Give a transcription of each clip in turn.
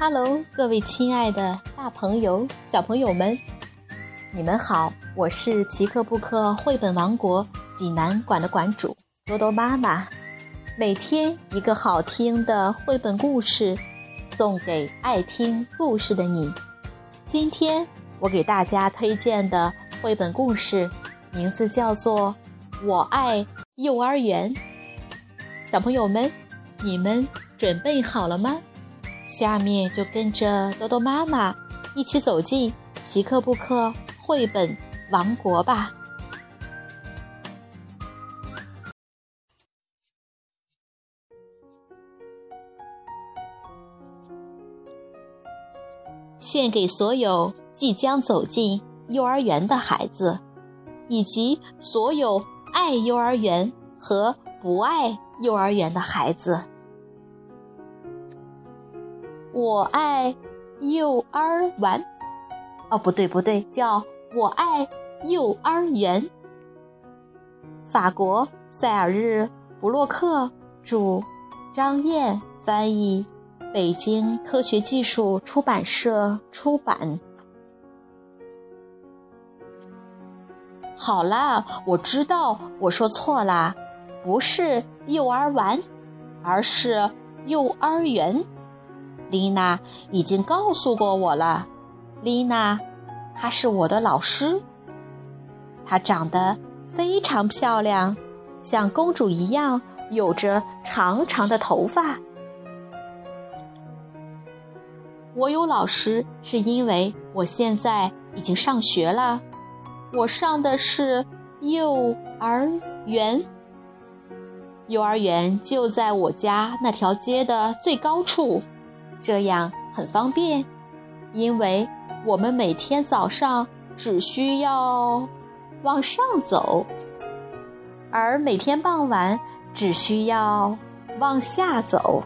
Hello，各位亲爱的大朋友、小朋友们，你们好！我是皮克布克绘本王国济南馆的馆主多多妈妈。每天一个好听的绘本故事，送给爱听故事的你。今天我给大家推荐的绘本故事，名字叫做《我爱幼儿园》。小朋友们，你们准备好了吗？下面就跟着多多妈妈一起走进皮克布克绘本王国吧。献给所有即将走进幼儿园的孩子，以及所有爱幼儿园和不爱幼儿园的孩子。我爱幼儿园，哦，不对不对，叫我爱幼儿园。法国塞尔日·布洛克著，张燕翻译，北京科学技术出版社出版。好啦，我知道我说错啦，不是幼儿园，而是幼儿园。丽娜已经告诉过我了，丽娜，她是我的老师。她长得非常漂亮，像公主一样，有着长长的头发。我有老师，是因为我现在已经上学了。我上的是幼儿园，幼儿园就在我家那条街的最高处。这样很方便，因为我们每天早上只需要往上走，而每天傍晚只需要往下走。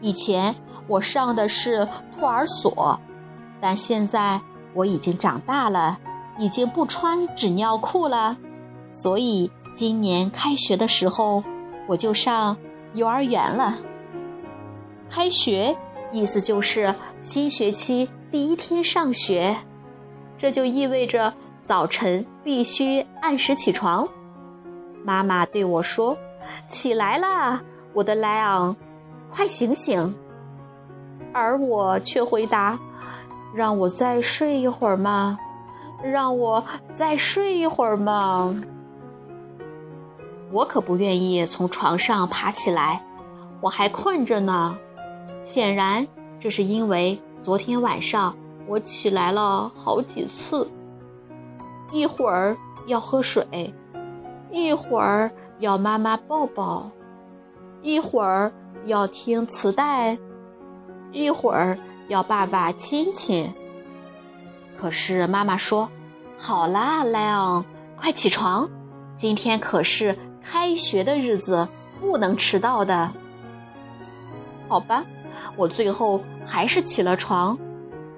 以前我上的是托儿所，但现在我已经长大了，已经不穿纸尿裤了，所以今年开学的时候我就上幼儿园了。开学，意思就是新学期第一天上学，这就意味着早晨必须按时起床。妈妈对我说：“起来啦，我的莱昂，快醒醒！”而我却回答：“让我再睡一会儿嘛，让我再睡一会儿嘛。”我可不愿意从床上爬起来，我还困着呢。显然，这是因为昨天晚上我起来了好几次，一会儿要喝水，一会儿要妈妈抱抱，一会儿要听磁带，一会儿要爸爸亲亲。可是妈妈说：“好啦，莱昂，快起床，今天可是开学的日子，不能迟到的。”好吧。我最后还是起了床，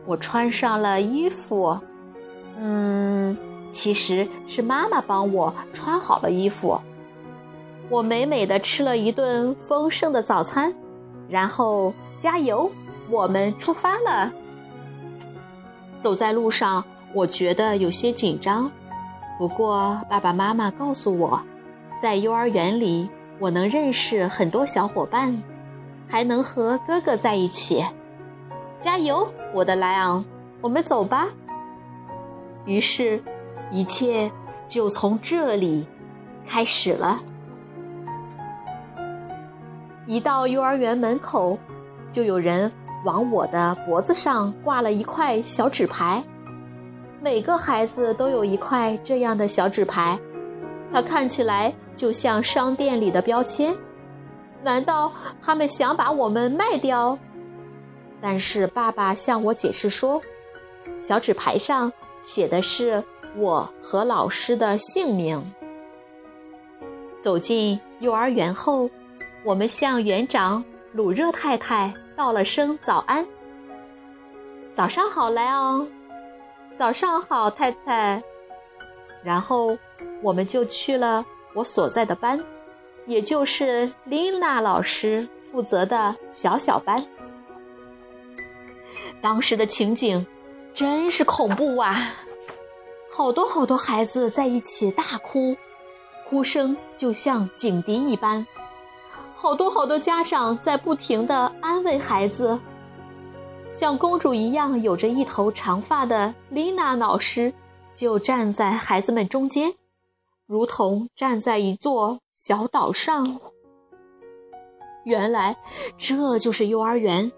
我穿上了衣服，嗯，其实是妈妈帮我穿好了衣服。我美美的吃了一顿丰盛的早餐，然后加油，我们出发了。走在路上，我觉得有些紧张，不过爸爸妈妈告诉我，在幼儿园里，我能认识很多小伙伴。还能和哥哥在一起，加油，我的莱昂，我们走吧。于是，一切就从这里开始了。一到幼儿园门口，就有人往我的脖子上挂了一块小纸牌。每个孩子都有一块这样的小纸牌，它看起来就像商店里的标签。难道他们想把我们卖掉？但是爸爸向我解释说，小纸牌上写的是我和老师的姓名。走进幼儿园后，我们向园长鲁热太太道了声早安。早上好，莱昂。早上好，太太。然后我们就去了我所在的班。也就是琳娜老师负责的小小班。当时的情景真是恐怖啊！好多好多孩子在一起大哭，哭声就像警笛一般。好多好多家长在不停地安慰孩子。像公主一样有着一头长发的丽娜老师，就站在孩子们中间，如同站在一座小岛上。原来这就是幼儿园。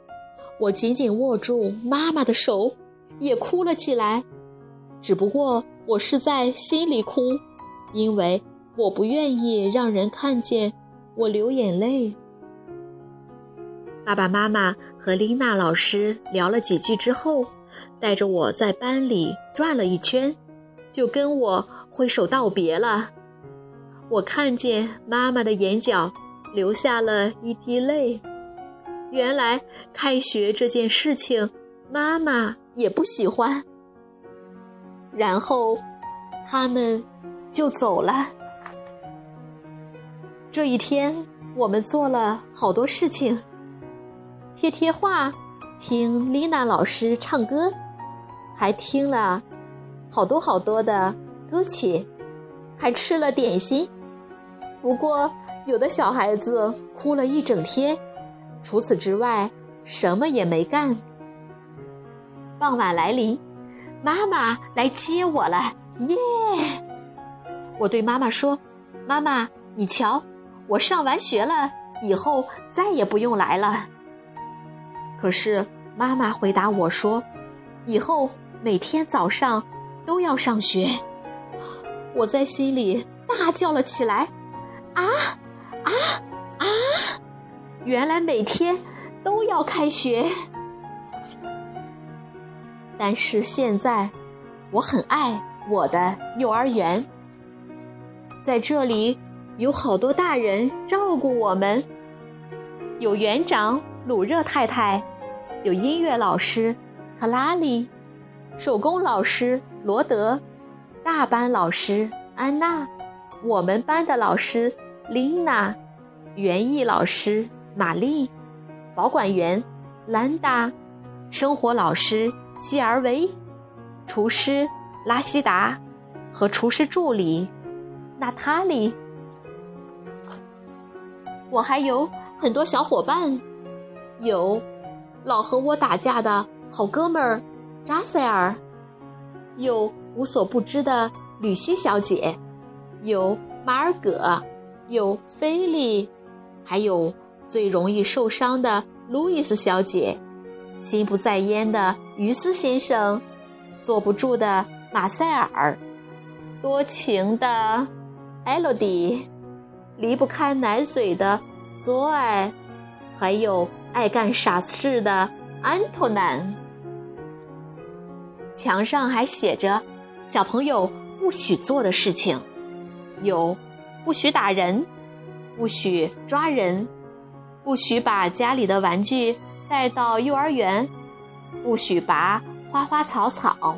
我紧紧握住妈妈的手，也哭了起来。只不过我是在心里哭，因为我不愿意让人看见我流眼泪。爸爸妈妈和丽娜老师聊了几句之后，带着我在班里转了一圈，就跟我挥手道别了。我看见妈妈的眼角流下了一滴泪。原来开学这件事情，妈妈也不喜欢。然后，他们就走了。这一天，我们做了好多事情：贴贴画，听丽娜老师唱歌，还听了好多好多的歌曲，还吃了点心。不过，有的小孩子哭了一整天。除此之外，什么也没干。傍晚来临，妈妈来接我了，耶！我对妈妈说：“妈妈，你瞧，我上完学了，以后再也不用来了。”可是妈妈回答我说：“以后每天早上都要上学。”我在心里大叫了起来：“啊啊啊！”原来每天都要开学，但是现在我很爱我的幼儿园，在这里有好多大人照顾我们，有园长鲁热太太，有音乐老师克拉丽，手工老师罗德，大班老师安娜，我们班的老师琳娜，园艺老师。玛丽，保管员兰达，生活老师希尔维，厨师拉希达和厨师助理娜塔莉。我还有很多小伙伴，有老和我打架的好哥们儿扎塞尔，有无所不知的吕西小姐，有马尔葛，有菲利，还有。最容易受伤的路易斯小姐，心不在焉的于斯先生，坐不住的马塞尔，多情的艾洛迪，离不开奶嘴的左爱，还有爱干傻事的安托南。墙上还写着小朋友不许做的事情，有不许打人，不许抓人。不许把家里的玩具带到幼儿园，不许拔花花草草，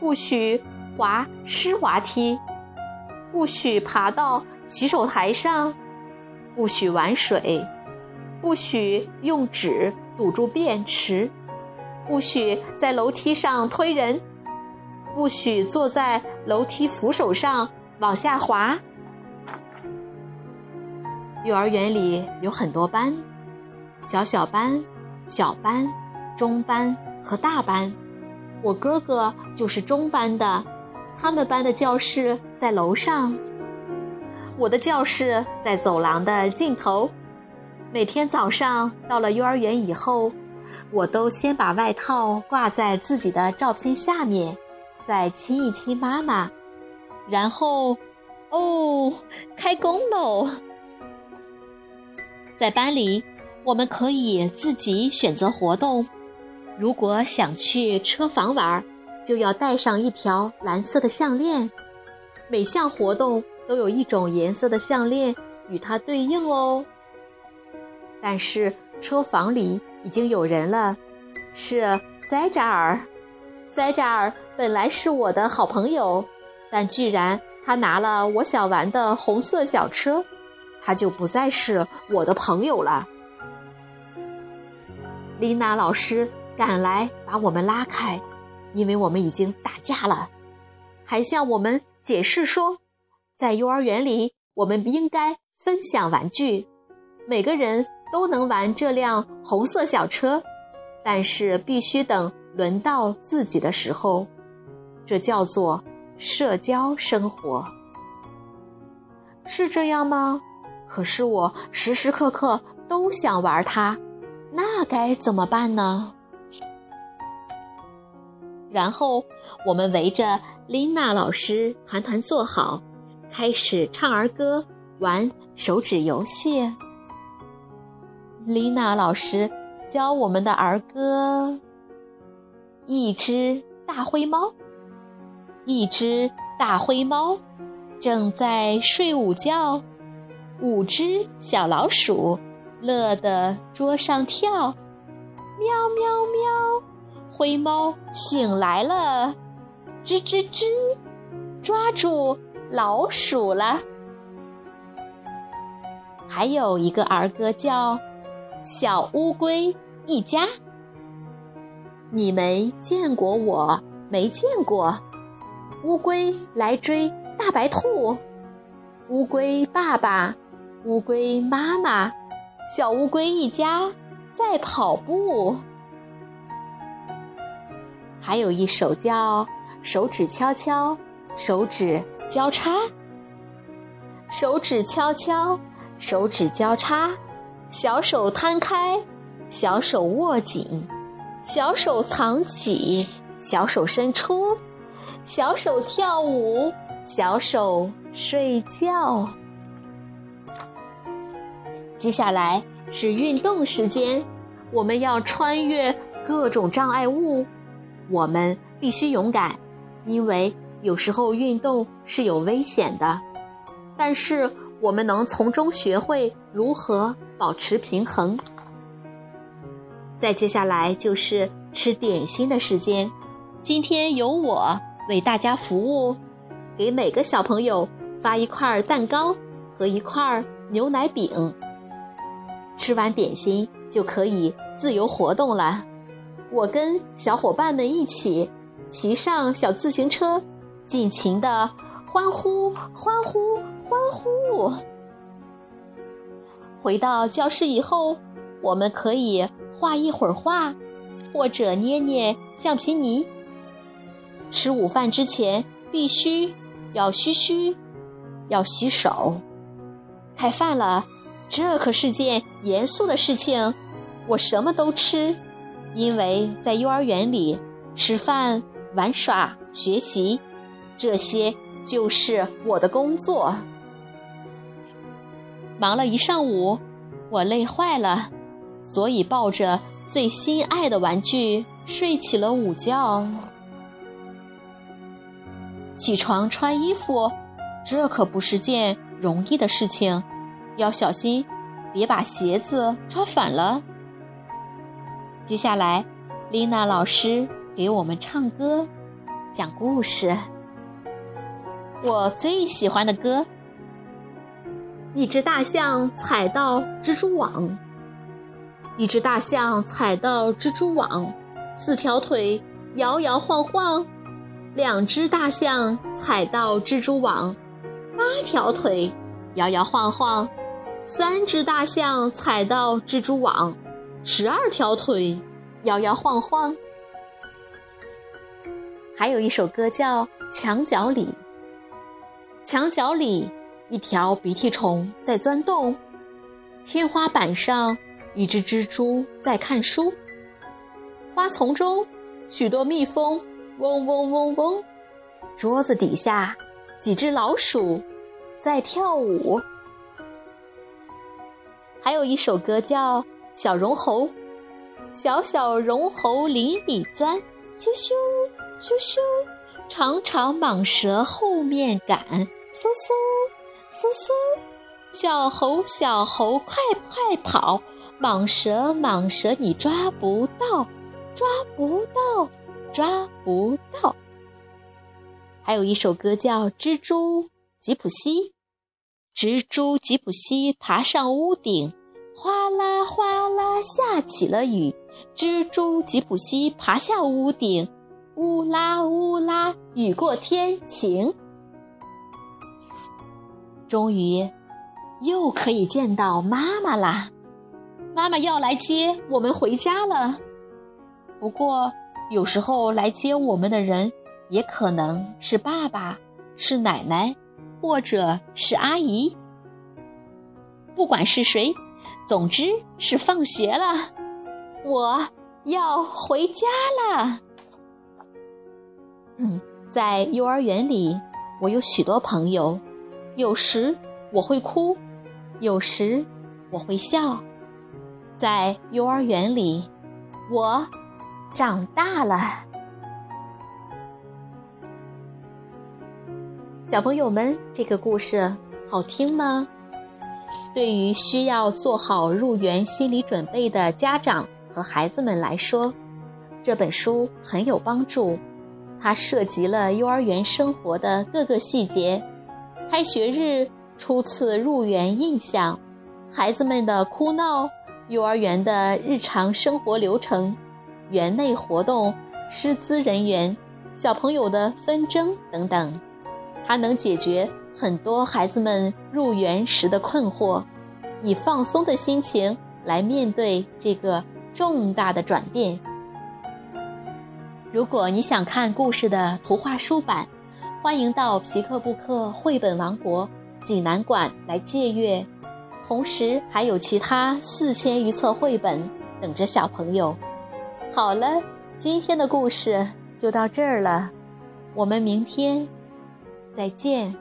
不许滑湿滑梯，不许爬到洗手台上，不许玩水，不许用纸堵住便池，不许在楼梯上推人，不许坐在楼梯扶手上往下滑。幼儿园里有很多班，小小班、小班、中班和大班。我哥哥就是中班的，他们班的教室在楼上，我的教室在走廊的尽头。每天早上到了幼儿园以后，我都先把外套挂在自己的照片下面，再亲一亲妈妈，然后，哦，开工喽！在班里，我们可以自己选择活动。如果想去车房玩，就要带上一条蓝色的项链。每项活动都有一种颜色的项链与它对应哦。但是车房里已经有人了，是塞扎尔。塞扎尔本来是我的好朋友，但既然他拿了我想玩的红色小车。他就不再是我的朋友了。丽娜老师赶来把我们拉开，因为我们已经打架了，还向我们解释说，在幼儿园里我们应该分享玩具，每个人都能玩这辆红色小车，但是必须等轮到自己的时候，这叫做社交生活，是这样吗？可是我时时刻刻都想玩它，那该怎么办呢？然后我们围着琳娜老师团团坐好，开始唱儿歌、玩手指游戏。琳娜老师教我们的儿歌：一只大灰猫，一只大灰猫正在睡午觉。五只小老鼠乐得桌上跳，喵喵喵！灰猫醒来了，吱吱吱，抓住老鼠了。还有一个儿歌叫《小乌龟一家》，你没见过，我没见过，乌龟来追大白兔，乌龟爸爸。乌龟妈妈，小乌龟一家在跑步。还有一首叫《手指敲敲，手指交叉》。手指敲敲，手指交叉，小手摊开，小手握紧，小手藏起，小手伸出，小手跳舞，小手睡觉。接下来是运动时间，我们要穿越各种障碍物，我们必须勇敢，因为有时候运动是有危险的，但是我们能从中学会如何保持平衡。再接下来就是吃点心的时间，今天由我为大家服务，给每个小朋友发一块蛋糕和一块牛奶饼。吃完点心就可以自由活动了。我跟小伙伴们一起骑上小自行车，尽情的欢呼、欢呼、欢呼。回到教室以后，我们可以画一会儿画，或者捏捏橡皮泥。吃午饭之前必须要嘘嘘，要洗手。开饭了。这可是件严肃的事情，我什么都吃，因为在幼儿园里吃饭、玩耍、学习，这些就是我的工作。忙了一上午，我累坏了，所以抱着最心爱的玩具睡起了午觉。起床穿衣服，这可不是件容易的事情。要小心，别把鞋子穿反了。接下来，丽娜老师给我们唱歌、讲故事。我最喜欢的歌：一只大象踩到蜘蛛网，一只大象踩到蜘蛛网，四条腿摇摇晃晃；两只大象踩到蜘蛛网，八条腿摇摇晃晃。三只大象踩到蜘蛛网，十二条腿摇摇晃晃。还有一首歌叫《墙角里》，墙角里一条鼻涕虫在钻洞，天花板上一只蜘蛛在看书，花丛中许多蜜蜂嗡嗡嗡嗡，桌子底下几只老鼠在跳舞。还有一首歌叫《小绒猴》，小小绒猴林里钻，咻咻咻咻，长长蟒蛇后面赶，嗖嗖嗖嗖，小猴小猴快快跑，蟒蛇蟒蛇你抓不到，抓不到，抓不到。还有一首歌叫《蜘蛛吉普西》。蜘蛛吉普西爬上屋顶，哗啦哗啦下起了雨，蜘蛛吉普西爬下屋顶，乌拉乌拉雨过天晴。终于，又可以见到妈妈啦！妈妈要来接我们回家了。不过，有时候来接我们的人也可能是爸爸，是奶奶，或者是阿姨。不管是谁，总之是放学了，我要回家了。嗯，在幼儿园里，我有许多朋友。有时我会哭，有时我会笑。在幼儿园里，我长大了。小朋友们，这个故事好听吗？对于需要做好入园心理准备的家长和孩子们来说，这本书很有帮助。它涉及了幼儿园生活的各个细节。开学日初次入园印象，孩子们的哭闹，幼儿园的日常生活流程，园内活动，师资人员，小朋友的纷争等等，它能解决很多孩子们入园时的困惑，以放松的心情来面对这个重大的转变。如果你想看故事的图画书版。欢迎到皮克布克绘本王国济南馆来借阅，同时还有其他四千余册绘本等着小朋友。好了，今天的故事就到这儿了，我们明天再见。